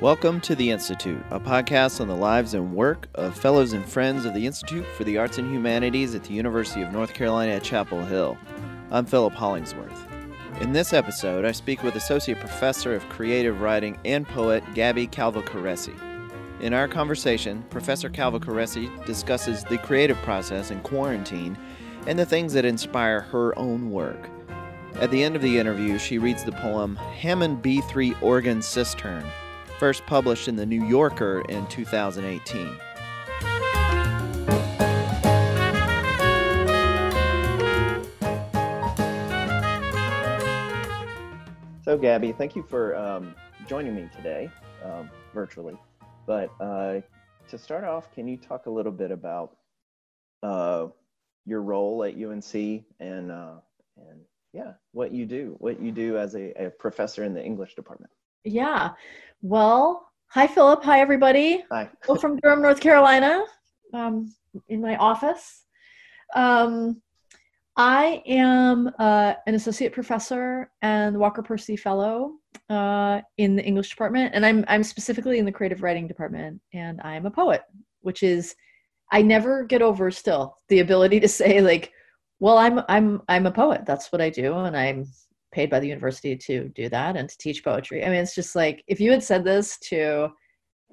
Welcome to The Institute, a podcast on the lives and work of fellows and friends of the Institute for the Arts and Humanities at the University of North Carolina at Chapel Hill. I'm Philip Hollingsworth. In this episode, I speak with Associate Professor of Creative Writing and poet Gaby Calvocoressi. In our conversation, Professor Calvo-Caressy discusses the creative process in quarantine and the things that inspire her own work. At the end of the interview, she reads the poem Hammond B3 Organ Cistern first published in The New Yorker in 2018. So, Gaby, thank you for um, joining me today um, virtually. But uh, to start off, can you talk a little bit about uh, your role at UNC and and yeah, what you do, what you do as a, a professor in the English department? Yeah. Well, hi, Philip. Hi, everybody. Hi. from Durham, North Carolina, um, in my office. Um, I am uh, an associate professor and Walker Percy Fellow uh, in the English department, and I'm I'm specifically in the creative writing department, and I'm a poet, which is I never get over still the ability to say like, well, I'm I'm I'm a poet. That's what I do, and I'm paid by the university to do that and to teach poetry. I mean, it's just like if you had said this to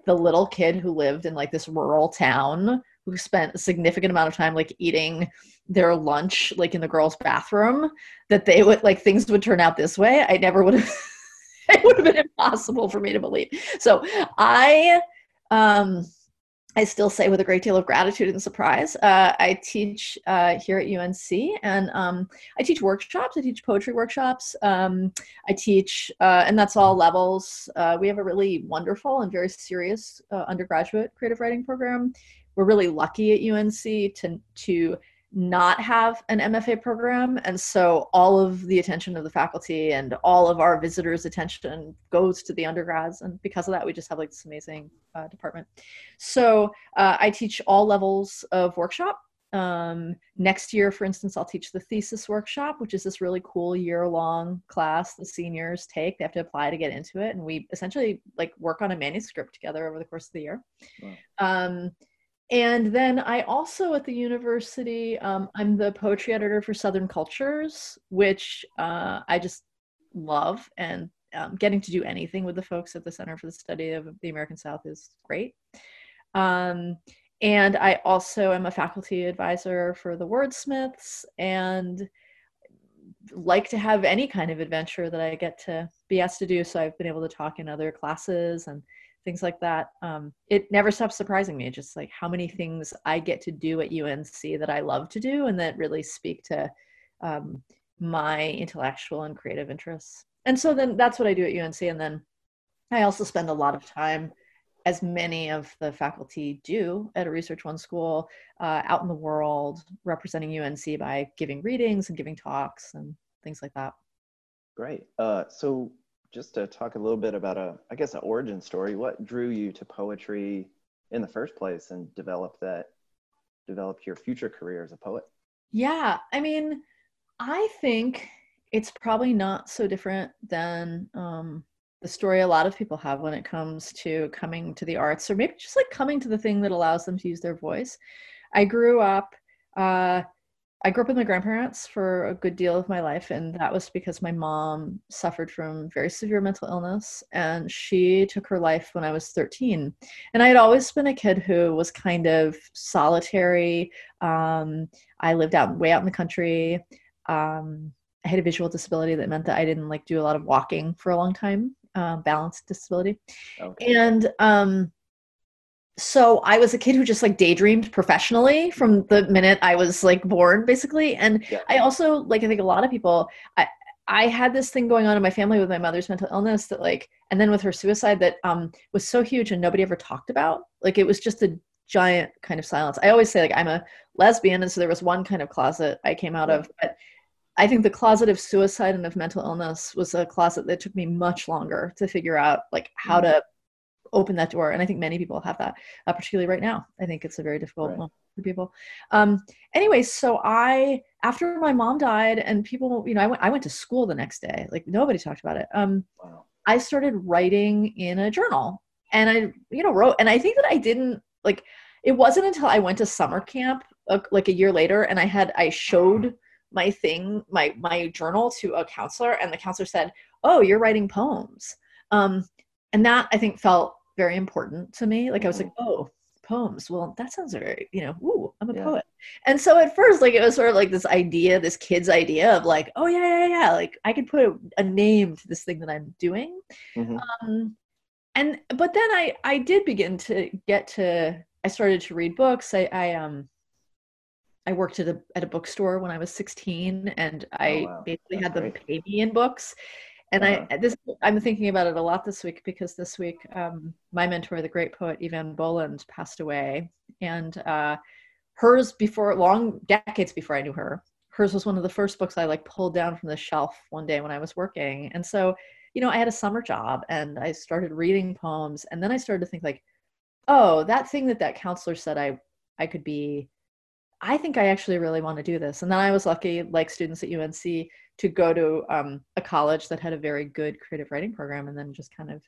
the little kid who lived in like this rural town who spent a significant amount of time like eating their lunch like in the girls' bathroom, that they would like things would turn out this way, I never would have it would have been impossible for me to believe. So I um I still say with a great deal of gratitude and surprise. Uh, I teach uh, here at UNC, and um, I teach workshops. I teach poetry workshops. Um, I teach, uh, and that's all levels. Uh, we have a really wonderful and very serious uh, undergraduate creative writing program. We're really lucky at UNC to to not have an MFA program. And so all of the attention of the faculty and all of our visitors' attention goes to the undergrads. And because of that, we just have like this amazing uh, department. So uh, I teach all levels of workshop. Um, next year, for instance, I'll teach the thesis workshop, which is this really cool year long class the seniors take. They have to apply to get into it. And we essentially like work on a manuscript together over the course of the year. Wow. Um, and then I also at the university, um, I'm the poetry editor for Southern Cultures, which uh, I just love. And um, getting to do anything with the folks at the Center for the Study of the American South is great. Um, and I also am a faculty advisor for the Wordsmiths and like to have any kind of adventure that I get to be asked to do. So I've been able to talk in other classes and things like that. Um, it never stops surprising me, just like how many things I get to do at UNC that I love to do and that really speak to um, my intellectual and creative interests. And so then that's what I do at UNC. And then I also spend a lot of time, as many of the faculty do at a Research One school, uh, out in the world representing UNC by giving readings and giving talks and things like that. Great. Uh, so just to talk a little bit about a, I guess, an origin story. What drew you to poetry in the first place, and developed that, developed your future career as a poet? Yeah, I mean, I think it's probably not so different than um, the story a lot of people have when it comes to coming to the arts, or maybe just like coming to the thing that allows them to use their voice. I grew up. Uh, I grew up with my grandparents for a good deal of my life, and that was because my mom suffered from very severe mental illness, and she took her life when I was 13. And I had always been a kid who was kind of solitary. Um, I lived out way out in the country. Um, I had a visual disability that meant that I didn't like do a lot of walking for a long time, um, balanced disability, okay. and um, so I was a kid who just like daydreamed professionally from the minute I was like born, basically. And yeah. I also like I think a lot of people I I had this thing going on in my family with my mother's mental illness that like and then with her suicide that um was so huge and nobody ever talked about. Like it was just a giant kind of silence. I always say like I'm a lesbian and so there was one kind of closet I came out of, but I think the closet of suicide and of mental illness was a closet that took me much longer to figure out like how mm-hmm. to open that door and i think many people have that uh, particularly right now i think it's a very difficult right. moment for people um anyway so i after my mom died and people you know I went, I went to school the next day like nobody talked about it um wow. i started writing in a journal and I, you know, wrote, and I think that I didn't like. It wasn't until I went to summer camp, uh, like a year later, and I had I showed my thing, my my journal to a counselor, and the counselor said, "Oh, you're writing poems," um, and that I think felt very important to me. Like I was like, Mm-hmm. "Oh, poems. Well, that sounds very, you know, ooh, I'm a Yeah. poet." And so at first, like it was sort of like this idea, this kid's idea of like, "Oh yeah, yeah, yeah," like I could put a, a name to this thing that I'm doing. Mhm. Um, and but then I I did begin to get to I started to read books. I I um I worked at a at a bookstore when I was 16 and I Oh, wow. basically That's had them great. pay me in books. And Uh-huh. I this I'm thinking about it a lot this week because this week um, my mentor, the great poet Eavan Boland, passed away, and uh, hers before long decades before I knew her, hers was one of the first books I like pulled down from the shelf one day when I was working, and so you know I had a summer job and I started reading poems, and then I started to think like, oh, that thing that that counselor said I I could be. I think I actually really want to do this. And then I was lucky, like students at UNC, to go to um, a college that had a very good creative writing program and then just kind of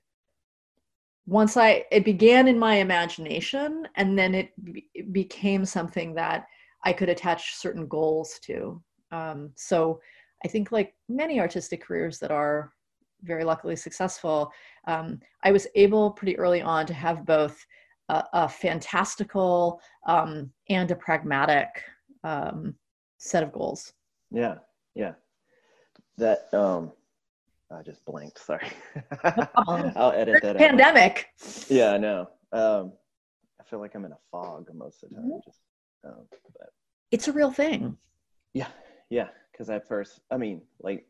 once i it began in my imagination and then it, it became something that i could attach certain goals to um, so i think like many artistic careers that are very luckily successful um, i was able pretty early on to have both a, a fantastical um, and a pragmatic um, set of goals Yeah, yeah. That um, I just blanked. Sorry. I'll edit that out. pandemic Yeah, I know. Um, I feel like I'm in a fog most of the time. Just, um, but it's a real thing yeah, yeah. Because at first, I mean, like,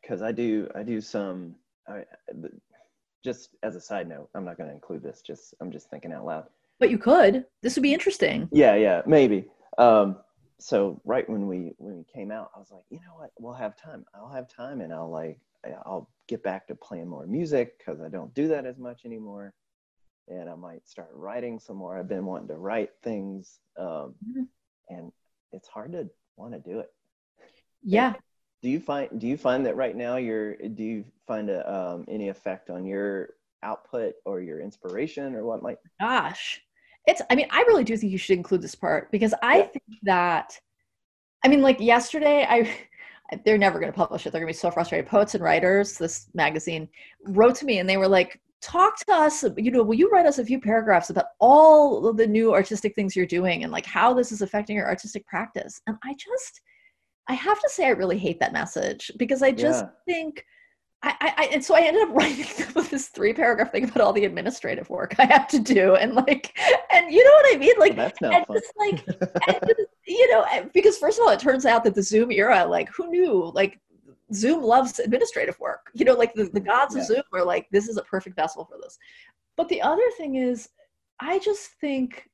because I do, I do some. I, just as a side note, I'm not going to include this. Just, I'm just thinking out loud. but you could this would be interesting Yeah, yeah, maybe. Um, so right when we when we came out, I was like, you know what? We'll have time. I'll have time, and I'll like I'll get back to playing more music because I don't do that as much anymore, and I might start writing some more. I've been wanting to write things, um, Mhm. and it's hard to want to do it. yeah Do you find Do you find that right now you're Do you find a, um, any effect on your output or your inspiration or what might? gosh it's i mean i really do think you should include this part because i Yeah. think that i mean like yesterday i they're never going to publish it they're going to be so frustrated poets and writers this magazine wrote to me and they were like talk to us you know will you write us a few paragraphs about all of the new artistic things you're doing and like how this is affecting your artistic practice and i just i have to say i really hate that message because i just Yeah. think I, I, and so I ended up writing this three paragraph thing about all the administrative work I have to do, and like, and you know what I mean, Well, like, that's and not fun. just like, just, you know, because first of all, it turns out that the Zoom era, like, who knew, like, Zoom loves administrative work. You know, like the, the gods Yeah. of Zoom are like, this is a perfect vessel for this. But the other thing is, I just think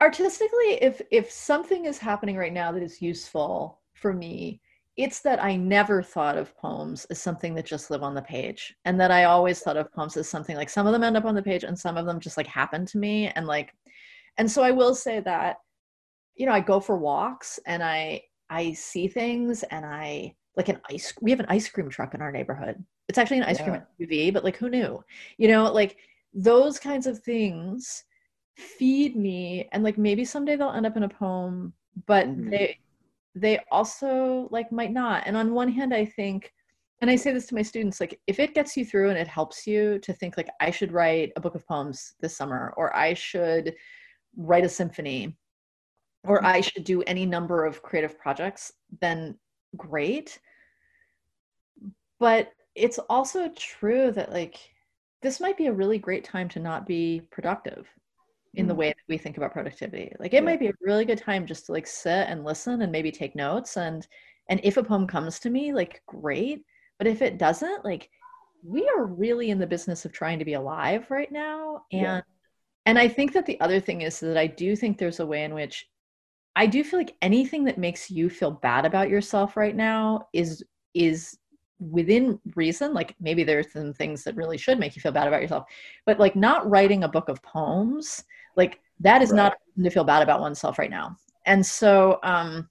artistically, if if something is happening right now that is useful for me, it's that I never thought of poems as something that just live on the page. And that I always thought of poems as something like some of them end up on the page and some of them just like happen to me. And like, and so I will say that, you know, I go for walks and I I see things and I like an ice we have an ice cream truck in our neighborhood. It's actually an ice cream Yeah. SUV, but like who knew? You know, like those kinds of things feed me and like maybe someday they'll end up in a poem, but Mhm. they they also like might not. And on one hand I think and I say this to my students like if it gets you through and it helps you to think like I should write a book of poems this summer or I should write a symphony or I should do any number of creative projects, then great. But it's also true that like this might be a really great time to not be productive in the Mm. way that we think about productivity. Like it Yeah. might be a really good time just to like sit and listen and maybe take notes and and if a poem comes to me, like great. But if it doesn't, like we are really in the business of trying to be alive right now. And Yeah. and I think that the other thing is that I do think there's a way in which I do feel like anything that makes you feel bad about yourself right now is is within reason. Like maybe there's some things that really should make you feel bad about yourself, but like not writing a book of poems, like that is not a to feel bad about oneself right now. And so, um,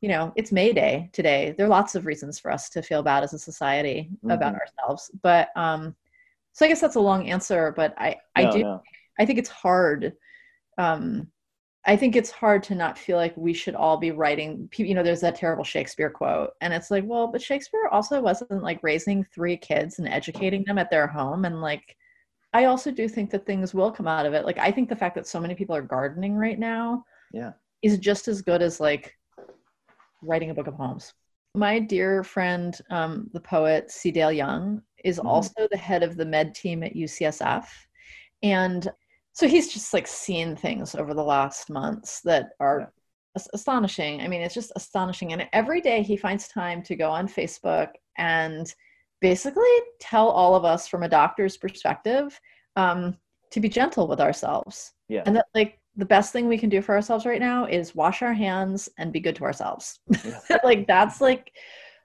you know, it's May Day today. There are lots of reasons for us to feel bad as a society about Mhm. ourselves, but um, so I guess that's a long answer, but I I No, do no. I think it's hard. Um, I think it's hard to not feel like we should all be writing. You know, there's that terrible Shakespeare quote, and it's like, well, but Shakespeare also wasn't like raising three kids and educating them at their home, and like, I also do think that things will come out of it. Like, I think the fact that so many people are gardening right now Yeah. is just as good as like writing a book of poems. My dear friend, um, the poet C. Dale Young, is Mhm. also the head of the med team at UCSF. And so he's just like seen things over the last months that are Yeah. as- astonishing. I mean, it's just astonishing. And every day he finds time to go on Facebook and basically tell all of us from a doctor's perspective um, to be gentle with ourselves Yeah. and that like the best thing we can do for ourselves right now is wash our hands and be good to ourselves Yeah. like that's like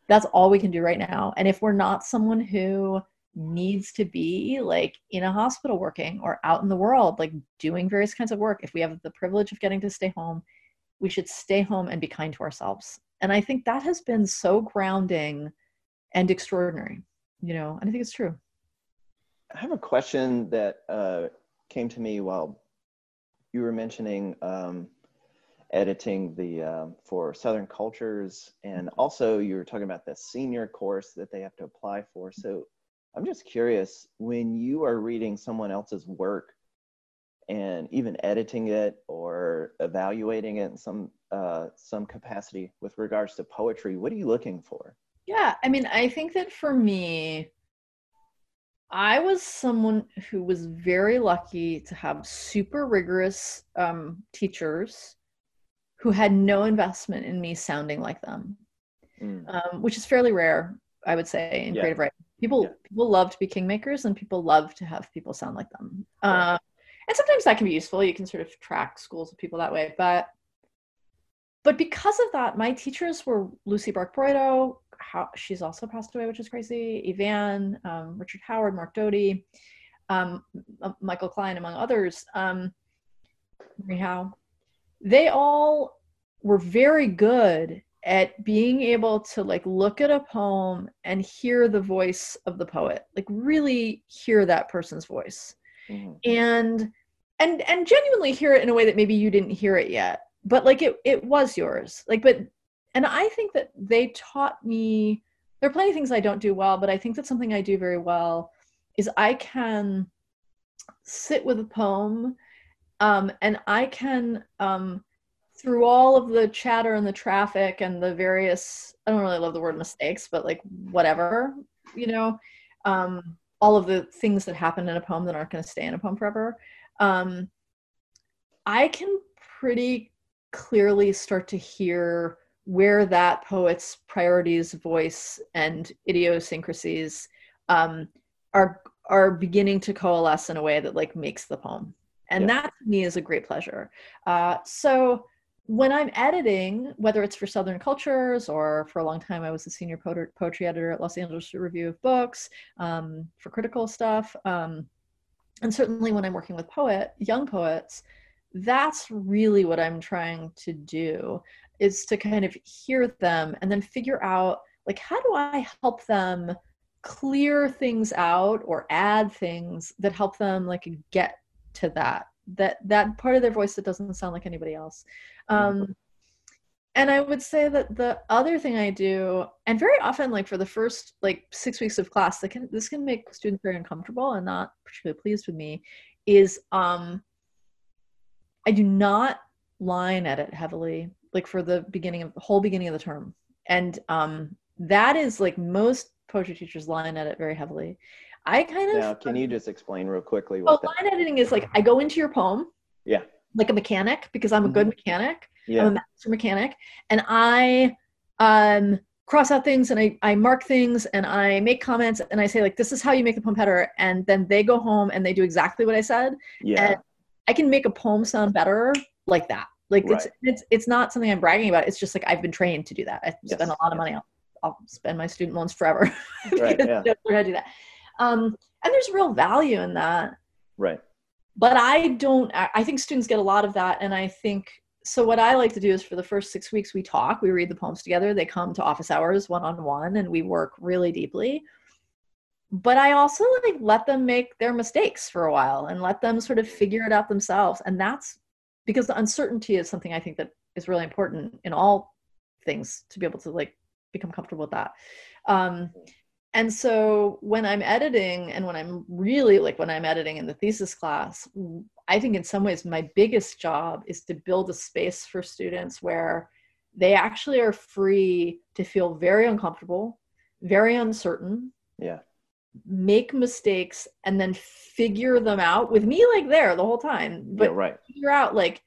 that's all we can do right now and if we're not someone who needs to be like in a hospital working or out in the world like doing various kinds of work if we have the privilege of getting to stay home we should stay home and be kind to ourselves and i think that has been so grounding and extraordinary you know and i think it's true I have a question that uh, came to me while you were mentioning um, editing the um for Southern cultures, and also you were talking about the senior course that they have to apply for. So I'm just curious when you are reading someone else's work and even editing it or evaluating it in some uh, some capacity with regards to poetry, what are you looking for? Yeah, I mean, I think that for me, I was someone who was very lucky to have super rigorous um, teachers who had no investment in me sounding like them, Mm, um, which is fairly rare, I would say, in Yeah. creative writing. People Yeah. people love to be kingmakers, and people love to have people sound like them. Right. Uh, and sometimes that can be useful. You can sort of track schools of people that way, but but because of that, my teachers were Lucie Brock-Broido. How she's also passed away, which is crazy. Eavan, um, Richard Howard, Mark Doty, um, Michael Klein, among others. Um, Howe. They all were very good at being able to like look at a poem and hear the voice of the poet, like really hear that person's voice mhm. and and and genuinely hear it in a way that maybe you didn't hear it yet but like it it was yours like but and i think that they taught me there are plenty of things i don't do well but i think that something i do very well is i can sit with a poem um, and i can um, through all of the chatter and the traffic and the various i don't really love the word mistakes but like whatever you know um, all of the things that happen in a poem that aren't going to stay in a poem forever um, i can pretty clearly start to hear where that poet's priorities voice and idiosyncrasies um, are are beginning to coalesce in a way that like makes the poem. And Yeah. that to me is a great pleasure. Uh, so when i'm editing whether it's for southern cultures or for a long time i was the senior poetry editor at los angeles review of books um, for critical stuff um, and certainly when i'm working with poet young poets that's really what i'm trying to do is to kind of hear them and then figure out like how do i help them clear things out or add things that help them like get to that that that part of their voice that doesn't sound like anybody else. Um and i would say that the other thing i do and very often like for the first like six weeks of class that can this can make students very uncomfortable and not particularly pleased with me is um i do not line edit heavily like for the beginning of the whole beginning of the term and um that is like most poetry teachers line edit very heavily i kind of Now, can you just explain real quickly well what that? line editing is like i go into your poem Yeah. like a mechanic because i'm a good mechanic Yeah. i'm a master mechanic and i um cross out things and I, I mark things and i make comments and i say like this is how you make the poem better and then they go home and they do exactly what i said Yeah. and i can make a poem sound better like that like it's Right. it's it's not something i'm bragging about it's just like i've been trained to do that i Yes, spend a lot of money I'll, I'll spend my student loans forever Right, yeah. I do that um and there's real value in that Right. but I don't. I I think students get a lot of that, and I think so. What I like to do is for the first six weeks we talk, we read the poems together. They come to office hours one on one, and we work really deeply. but I also like let them make their mistakes for a while and let them sort of figure it out themselves. And that's because the uncertainty is something I think that is really important in all things to be able to like become comfortable with that. Um, and so when I'm editing and when I'm really like when I'm editing in the thesis class, I think in some ways my biggest job is to build a space for students where they actually are free to feel very uncomfortable, very uncertain. Yeah. Make mistakes and then figure them out with me like there the whole time. But yeah, right. figure out like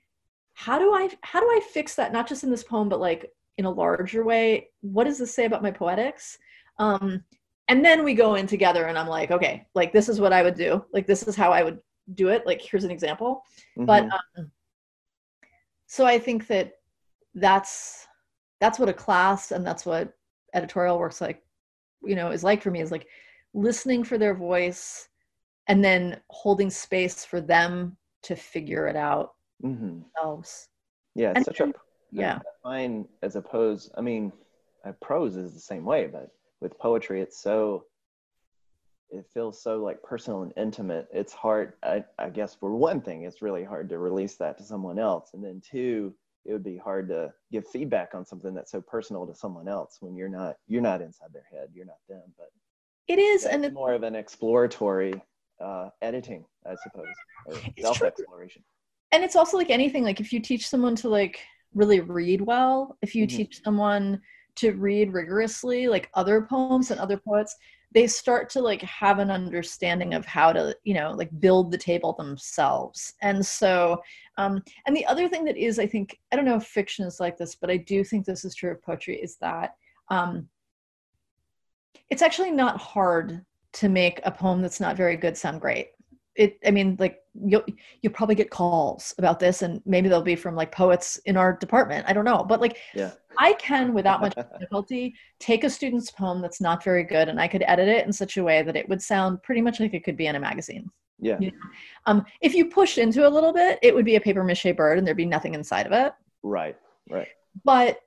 how do I how do I fix that not just in this poem but like in a larger way? What does this say about my poetics? Um, and then we go in together and I'm like, okay, like this is what I would do. Like this is how I would do it. Like here's an example. Mm-hmm. But um, so I think that that's that's what a class and that's what editorial works like you know is like for me is like listening for their voice and then holding space for them to figure it out mm-hmm. themselves. Yeah and such a yeah. fine as opposed i mean prose is the same way but with poetry it's so it feels so like personal and intimate. It's hard I, I guess for one thing it's really hard to release that to someone else. And then two it would be hard to give feedback on something that's so personal to someone else when you're not you're not inside their head you're not them. But it is and it's more of an exploratory uh, editing i suppose self-exploration. And it's also like anything like if you teach someone to like really read well if you mm-hmm. teach someone to read rigorously like other poems and other poets they start to like have an understanding of how to you know like build the table themselves. And so um and the other thing that is i think i don't know if fiction is like this but i do think this is true of poetry is that um it's actually not hard to make a poem that's not very good sound great. It i mean like you'll you'll probably get calls about this and maybe they'll be from like poets in our department. I don't know. But like yeah. I can without much difficulty take a student's poem that's not very good and i could edit it in such a way that it would sound pretty much like it could be in a magazine. Yeah. You know? um if you push into a little bit it would be a paper mache bird and there'd be nothing inside of it. Right right. But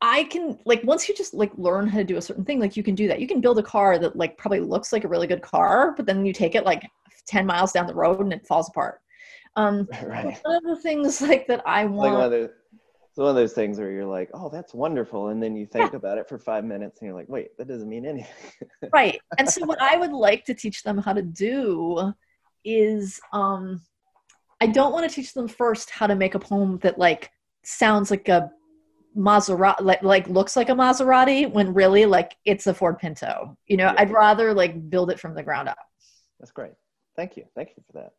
I can like once you just like learn how to do a certain thing, like you can do that. You can build a car that like probably looks like a really good car, but then you take it like 10 miles down the road and it falls apart. Um, right. One of the things like that I want. Like one of those, it's one of those things where you're like, oh, that's wonderful. And then you think yeah. about it for five minutes and you're like, wait, that doesn't mean anything. right. And so what I would like to teach them how to do is um, I don't want to teach them first how to make a poem that like sounds like a Maserati like, like looks like a Maserati when really like it's a Ford Pinto. You know, yeah. I'd rather like build it from the ground up. That's great. Thank you. Thank you for that.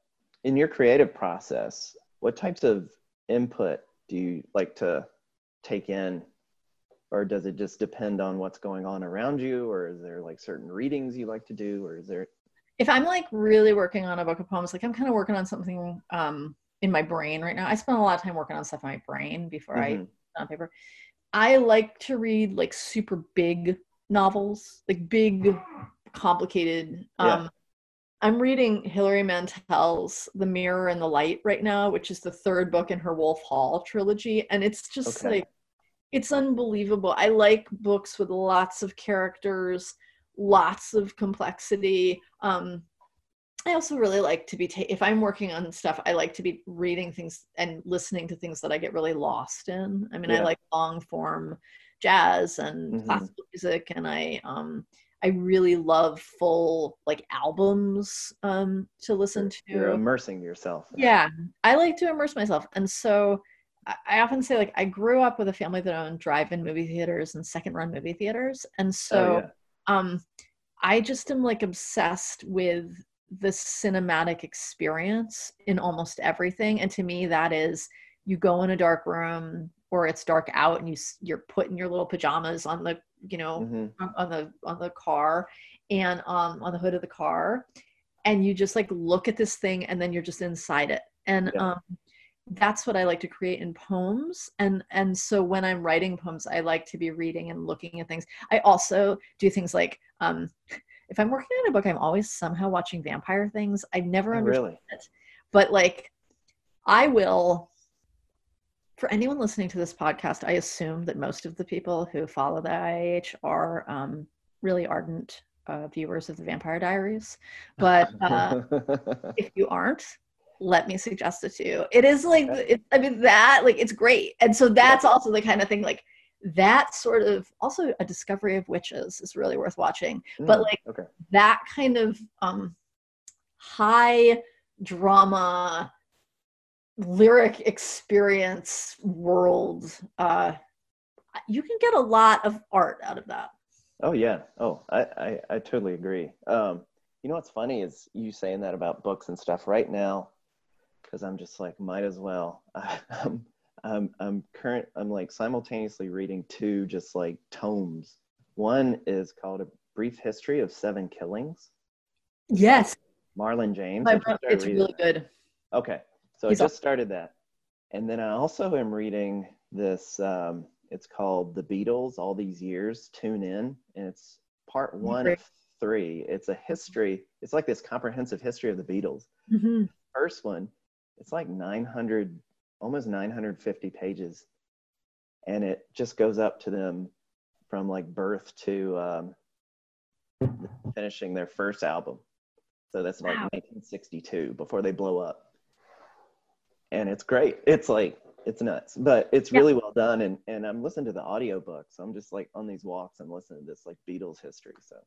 In your creative process, what types of input do you like to take in? Or does it just depend on what's going on around you? Or is there like certain readings you like to do? Or is there if I'm like really working on a book of poems, like I'm kind of working on something um in my brain right now. I spend a lot of time working on stuff in my brain before mm-hmm. I on paper. I like to read like super big novels, like big, complicated. Um, yeah. I'm reading Hilary Mantel's The Mirror and the Light right now, which is the third book in her Wolf Hall trilogy. And it's just okay. like, it's unbelievable. I like books with lots of characters, lots of complexity. Um, I also really like to be, ta- if I'm working on stuff, I like to be reading things and listening to things that I get really lost in. I mean, yeah. I like long form jazz and mm-hmm. classical music, and I, um, I really love full like albums um, to listen to. You're immersing yourself. Yeah, I like to immerse myself, and so I often say like I grew up with a family that owned drive-in movie theaters and second-run movie theaters, and so oh, yeah. um, I just am like obsessed with the cinematic experience in almost everything, and to me that is you go in a dark room or it's dark out and you you're putting your little pajamas on the you know mm-hmm. on, the on the car and um on the hood of the car and you just like look at this thing and then you're just inside it and yeah. um that's what i like to create in poems and and so when i'm writing poems i like to be reading and looking at things i also do things like um if i'm working on a book i'm always somehow watching vampire things. I've never oh, understood really? it. But like i will for anyone listening to this podcast, I assume that most of the people who follow the IAH are um, really ardent uh, viewers of the Vampire Diaries, but uh, if you aren't, let me suggest it to you. It is like it, I mean that like it's great, and so that's also the kind of thing like that sort of also a discovery of witches is really worth watching. Mm, but like okay. that kind of um high drama lyric experience world uh you can get a lot of art out of that oh yeah oh i i, I totally agree um you know what's funny is you saying that about books and stuff right now because i'm just like might as well I, am I'm, I'm current i'm like simultaneously reading two just like tomes one is called a brief history of seven killings yes marlon james My, it's really that. good okay so He's I just awesome. started that. And then I also am reading this, um, it's called The Beatles All These Years, Tune In. And it's part one Great. of three. It's a history, it's like this comprehensive history of the Beatles. Mm-hmm. First one, it's like 900, almost 950 pages. And it just goes up to them from like birth to um, finishing their first album. So that's like wow. 1962 before they blow up and it's great. It's like it's nuts, but it's really well done. And and I'm listening to the audiobook, so I'm just like on these walks, I'm listening to this like Beatles history. So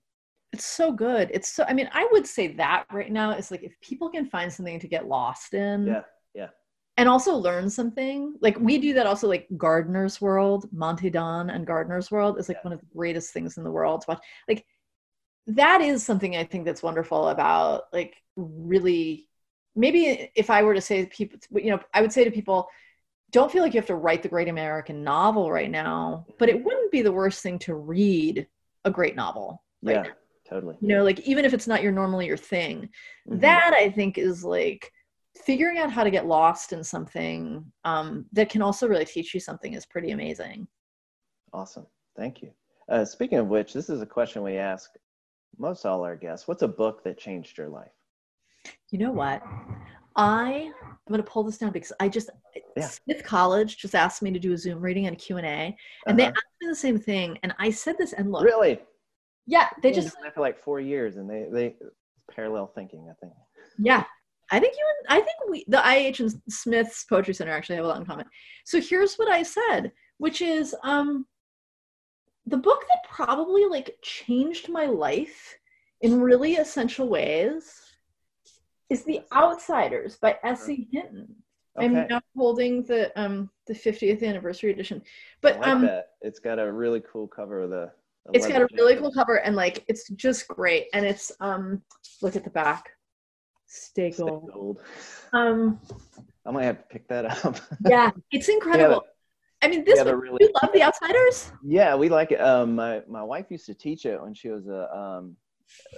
it's so good. It's so. I mean, I would say that right now is like if people can find something to get lost in. Yeah. Yeah. And also learn something. Like we do that also like Gardener's World, Monty Don and Gardener's World is like yeah. one of the greatest things in the world to watch. Like that is something I think that's wonderful about like really maybe if I were to say to people, you know, I would say to people, don't feel like you have to write the great American novel right now, but it wouldn't be the worst thing to read a great novel. Right yeah, now. totally. You know, like even if it's not your normally your thing, mm-hmm. that I think is like figuring out how to get lost in something um, that can also really teach you something is pretty amazing. Awesome. Thank you. Uh, speaking of which, this is a question we ask most all our guests. What's a book that changed your life? You know what? I I'm going to pull this down because I just yeah. Smith College just asked me to do a Zoom reading and Q and A, and uh-huh. they asked me the same thing, and I said this and look. Really? Yeah, they just for like four years, and they they parallel thinking. I think. Yeah, I think you and I think we the IH and Smith's Poetry Center actually have a lot in common. So here's what I said, which is um the book that probably like changed my life in really essential ways is The Outsiders by S.E. Hinton. Okay. I'm now holding the um the 50th anniversary edition. But like um that. it's got a really cool cover of the, the It's got a really cool cover and like it's just great. And it's um look at the back. Stay gold. Stay gold. Um I might have to pick that up. yeah, it's incredible. I mean, this one, really, you love The Outsiders? Yeah, we like it. Um, my my wife used to teach it when she was a um,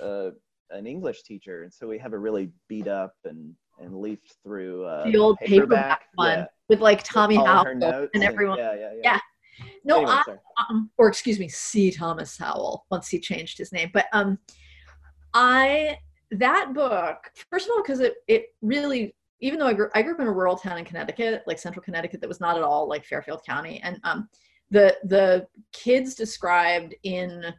a an English teacher, and so we have a really beat up and and leafed through uh, the old paperback, paperback one yeah. with like Tommy Howell and everyone. yeah, yeah, yeah. yeah. No, anyway, I, um, or excuse me, C. Thomas Howell. Once he changed his name, but um, I that book first of all because it it really even though I grew I grew up in a rural town in Connecticut, like central Connecticut, that was not at all like Fairfield County, and um, the the kids described in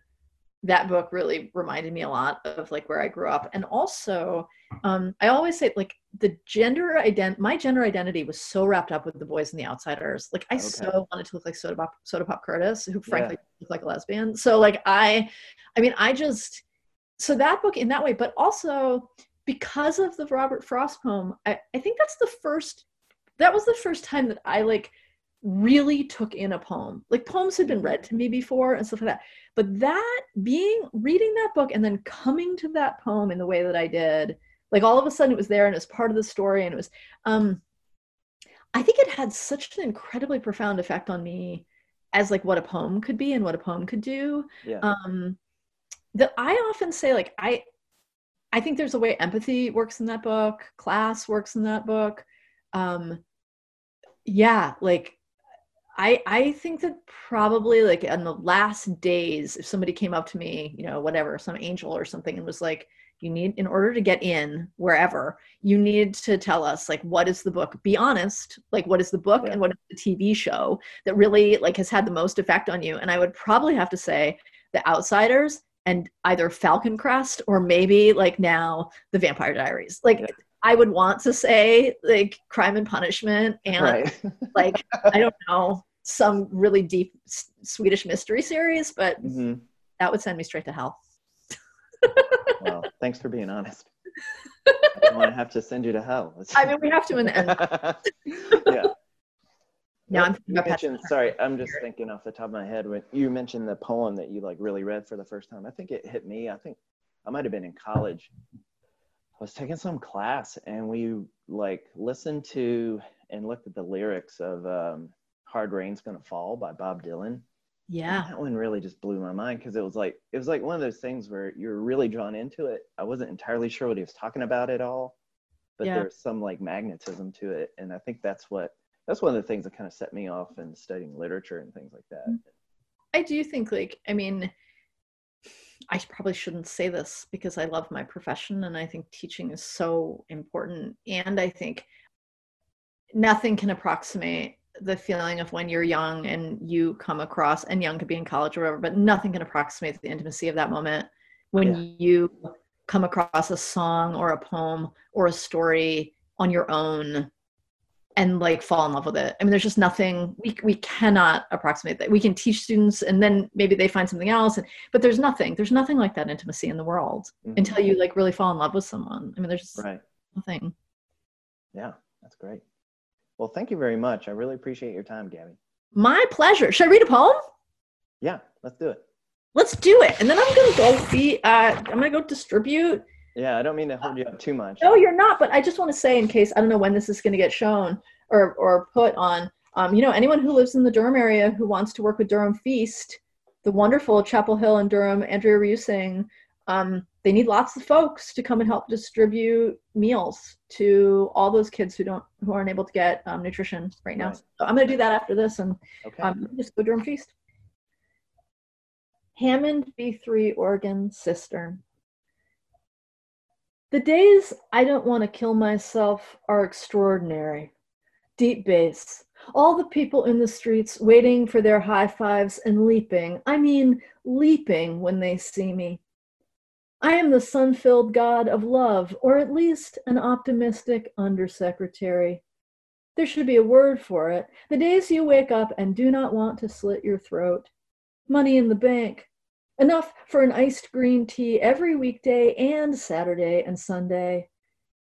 that book really reminded me a lot of like where I grew up. And also, um, I always say like the gender ident my gender identity was so wrapped up with the boys and the outsiders. Like I okay. so wanted to look like Soda Pop Soda Pop Curtis, who frankly yeah. looked like a lesbian. So like I I mean I just so that book in that way, but also because of the Robert Frost poem, I, I think that's the first that was the first time that I like really took in a poem. Like poems had been read to me before and stuff like that. But that being reading that book and then coming to that poem in the way that I did, like all of a sudden it was there and it was part of the story and it was um I think it had such an incredibly profound effect on me as like what a poem could be and what a poem could do. Yeah. Um that I often say like I I think there's a way empathy works in that book, class works in that book. Um yeah, like I I think that probably like in the last days, if somebody came up to me, you know, whatever, some angel or something, and was like, "You need, in order to get in wherever, you need to tell us like what is the book. Be honest, like what is the book yeah. and what is the TV show that really like has had the most effect on you." And I would probably have to say, The Outsiders and either Falcon Crest or maybe like now the Vampire Diaries. Like Yeah. I would want to say like Crime and Punishment and Right. like I don't know some really deep S- Swedish mystery series, but hmm that would send me straight to hell. Well, thanks for being honest. I don't want to have to send you to hell. I mean, we have to in the end. yeah. Now I'm thinking mentioned, sorry, I'm just thinking off the top of my head when you mentioned the poem that you like really read for the first time. I think it hit me. I think I might have been in college. I was taking some class and we like listened to and looked at the lyrics of um, "Hard Rain's Gonna Fall" by Bob Dylan. Yeah. That one really just blew my mind because it was like it was like one of those things where you're really drawn into it. I wasn't entirely sure what he was talking about at all, but Yeah. there's some like magnetism to it, and I think that's what that's one of the things that kind of set me off in studying literature and things like that. I do think like I mean I probably shouldn't say this because I love my profession and I think teaching is so important and I think nothing can approximate the feeling of when you're young and you come across and young could be in college or whatever but nothing can approximate the intimacy of that moment when Yeah. you come across a song or a poem or a story on your own and like fall in love with it. I mean, there's just nothing we we cannot approximate that. We can teach students, and then maybe they find something else. And, but there's nothing. There's nothing like that intimacy in the world Mhm. until you like really fall in love with someone. I mean, there's just Right. nothing. Yeah, that's great. Well, thank you very much. I really appreciate your time, Gaby. My pleasure. Should I read a poem? Yeah, let's do it. Let's do it. And then I'm gonna go be. Uh, I'm gonna go distribute. Yeah, I don't mean to hold you up too much. No, you're not. But I just want to say, in case I don't know when this is going to get shown or or put on, um, you know, anyone who lives in the Durham area who wants to work with Durham Feast, the wonderful Chapel Hill and Durham, Andrea Reusing, um, they need lots of folks to come and help distribute meals to all those kids who don't who aren't able to get um, nutrition right now. Right. So I'm going to do that after this, and Okay. um, just go Durham Feast. Hammond B3 organ cistern. The days I don't want to kill myself are extraordinary. Deep bass. All the people in the streets waiting for their high fives and leaping. I mean, leaping when they see me. I am the sun filled god of love, or at least an optimistic undersecretary. There should be a word for it. The days you wake up and do not want to slit your throat. Money in the bank. Enough for an iced green tea every weekday and Saturday and Sunday.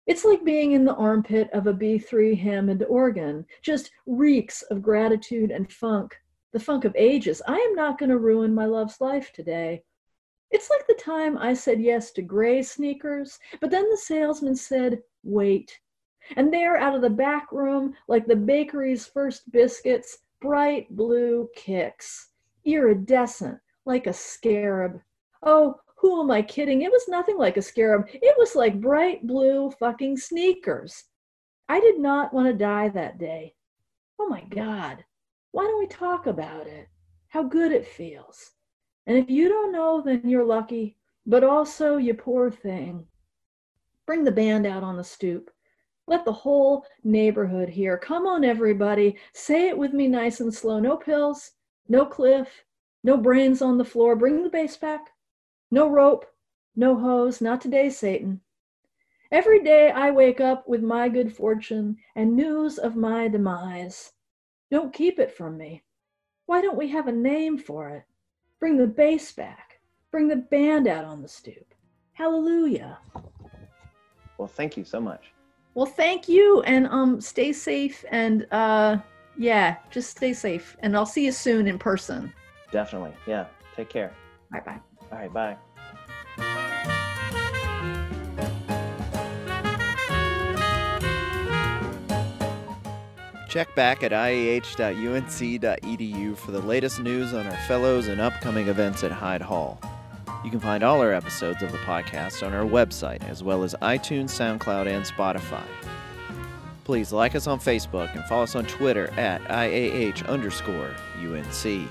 It's like being in the armpit of a B3 Hammond organ, just reeks of gratitude and funk, the funk of ages. I am not going to ruin my love's life today. It's like the time I said yes to gray sneakers, but then the salesman said, wait. And there, out of the back room, like the bakery's first biscuits, bright blue kicks, iridescent, like a scarab. Oh, who am I kidding? It was nothing like a scarab. It was like bright blue fucking sneakers. I did not want to die that day. Oh my God. Why don't we talk about it? How good it feels. And if you don't know, then you're lucky, but also you poor thing. Bring the band out on the stoop. Let the whole neighborhood hear. Come on, everybody. Say it with me nice and slow. No pills, no cliff, no brains on the floor. Bring the bass back. No rope, no hose. Not today, Satan. Every day I wake up with my good fortune and news of my demise. Don't keep it from me. Why don't we have a name for it? Bring the bass back. Bring the band out on the stoop. Hallelujah. Well, thank you so much. Well, thank you and um stay safe and uh yeah, just stay safe and I'll see you soon in person. Definitely. Yeah. Take care. Bye bye. All right. Bye. Check back at iah.unc.edu for the latest news on our fellows and upcoming events at Hyde Hall. You can find all our episodes of the podcast on our website, as well as iTunes, SoundCloud, and Spotify. Please like us on Facebook and follow us on Twitter at IAH underscore UNC.